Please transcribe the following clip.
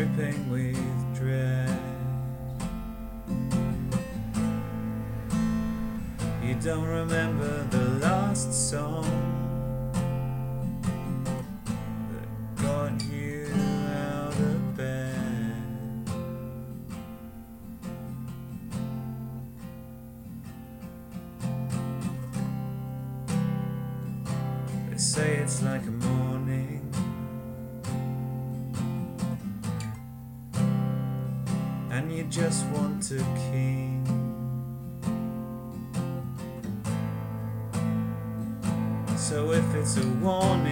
dripping with dread. You don't remember the last song that got you out of bed. They say it's like a mourning. And you just want to keep. So if it's a warning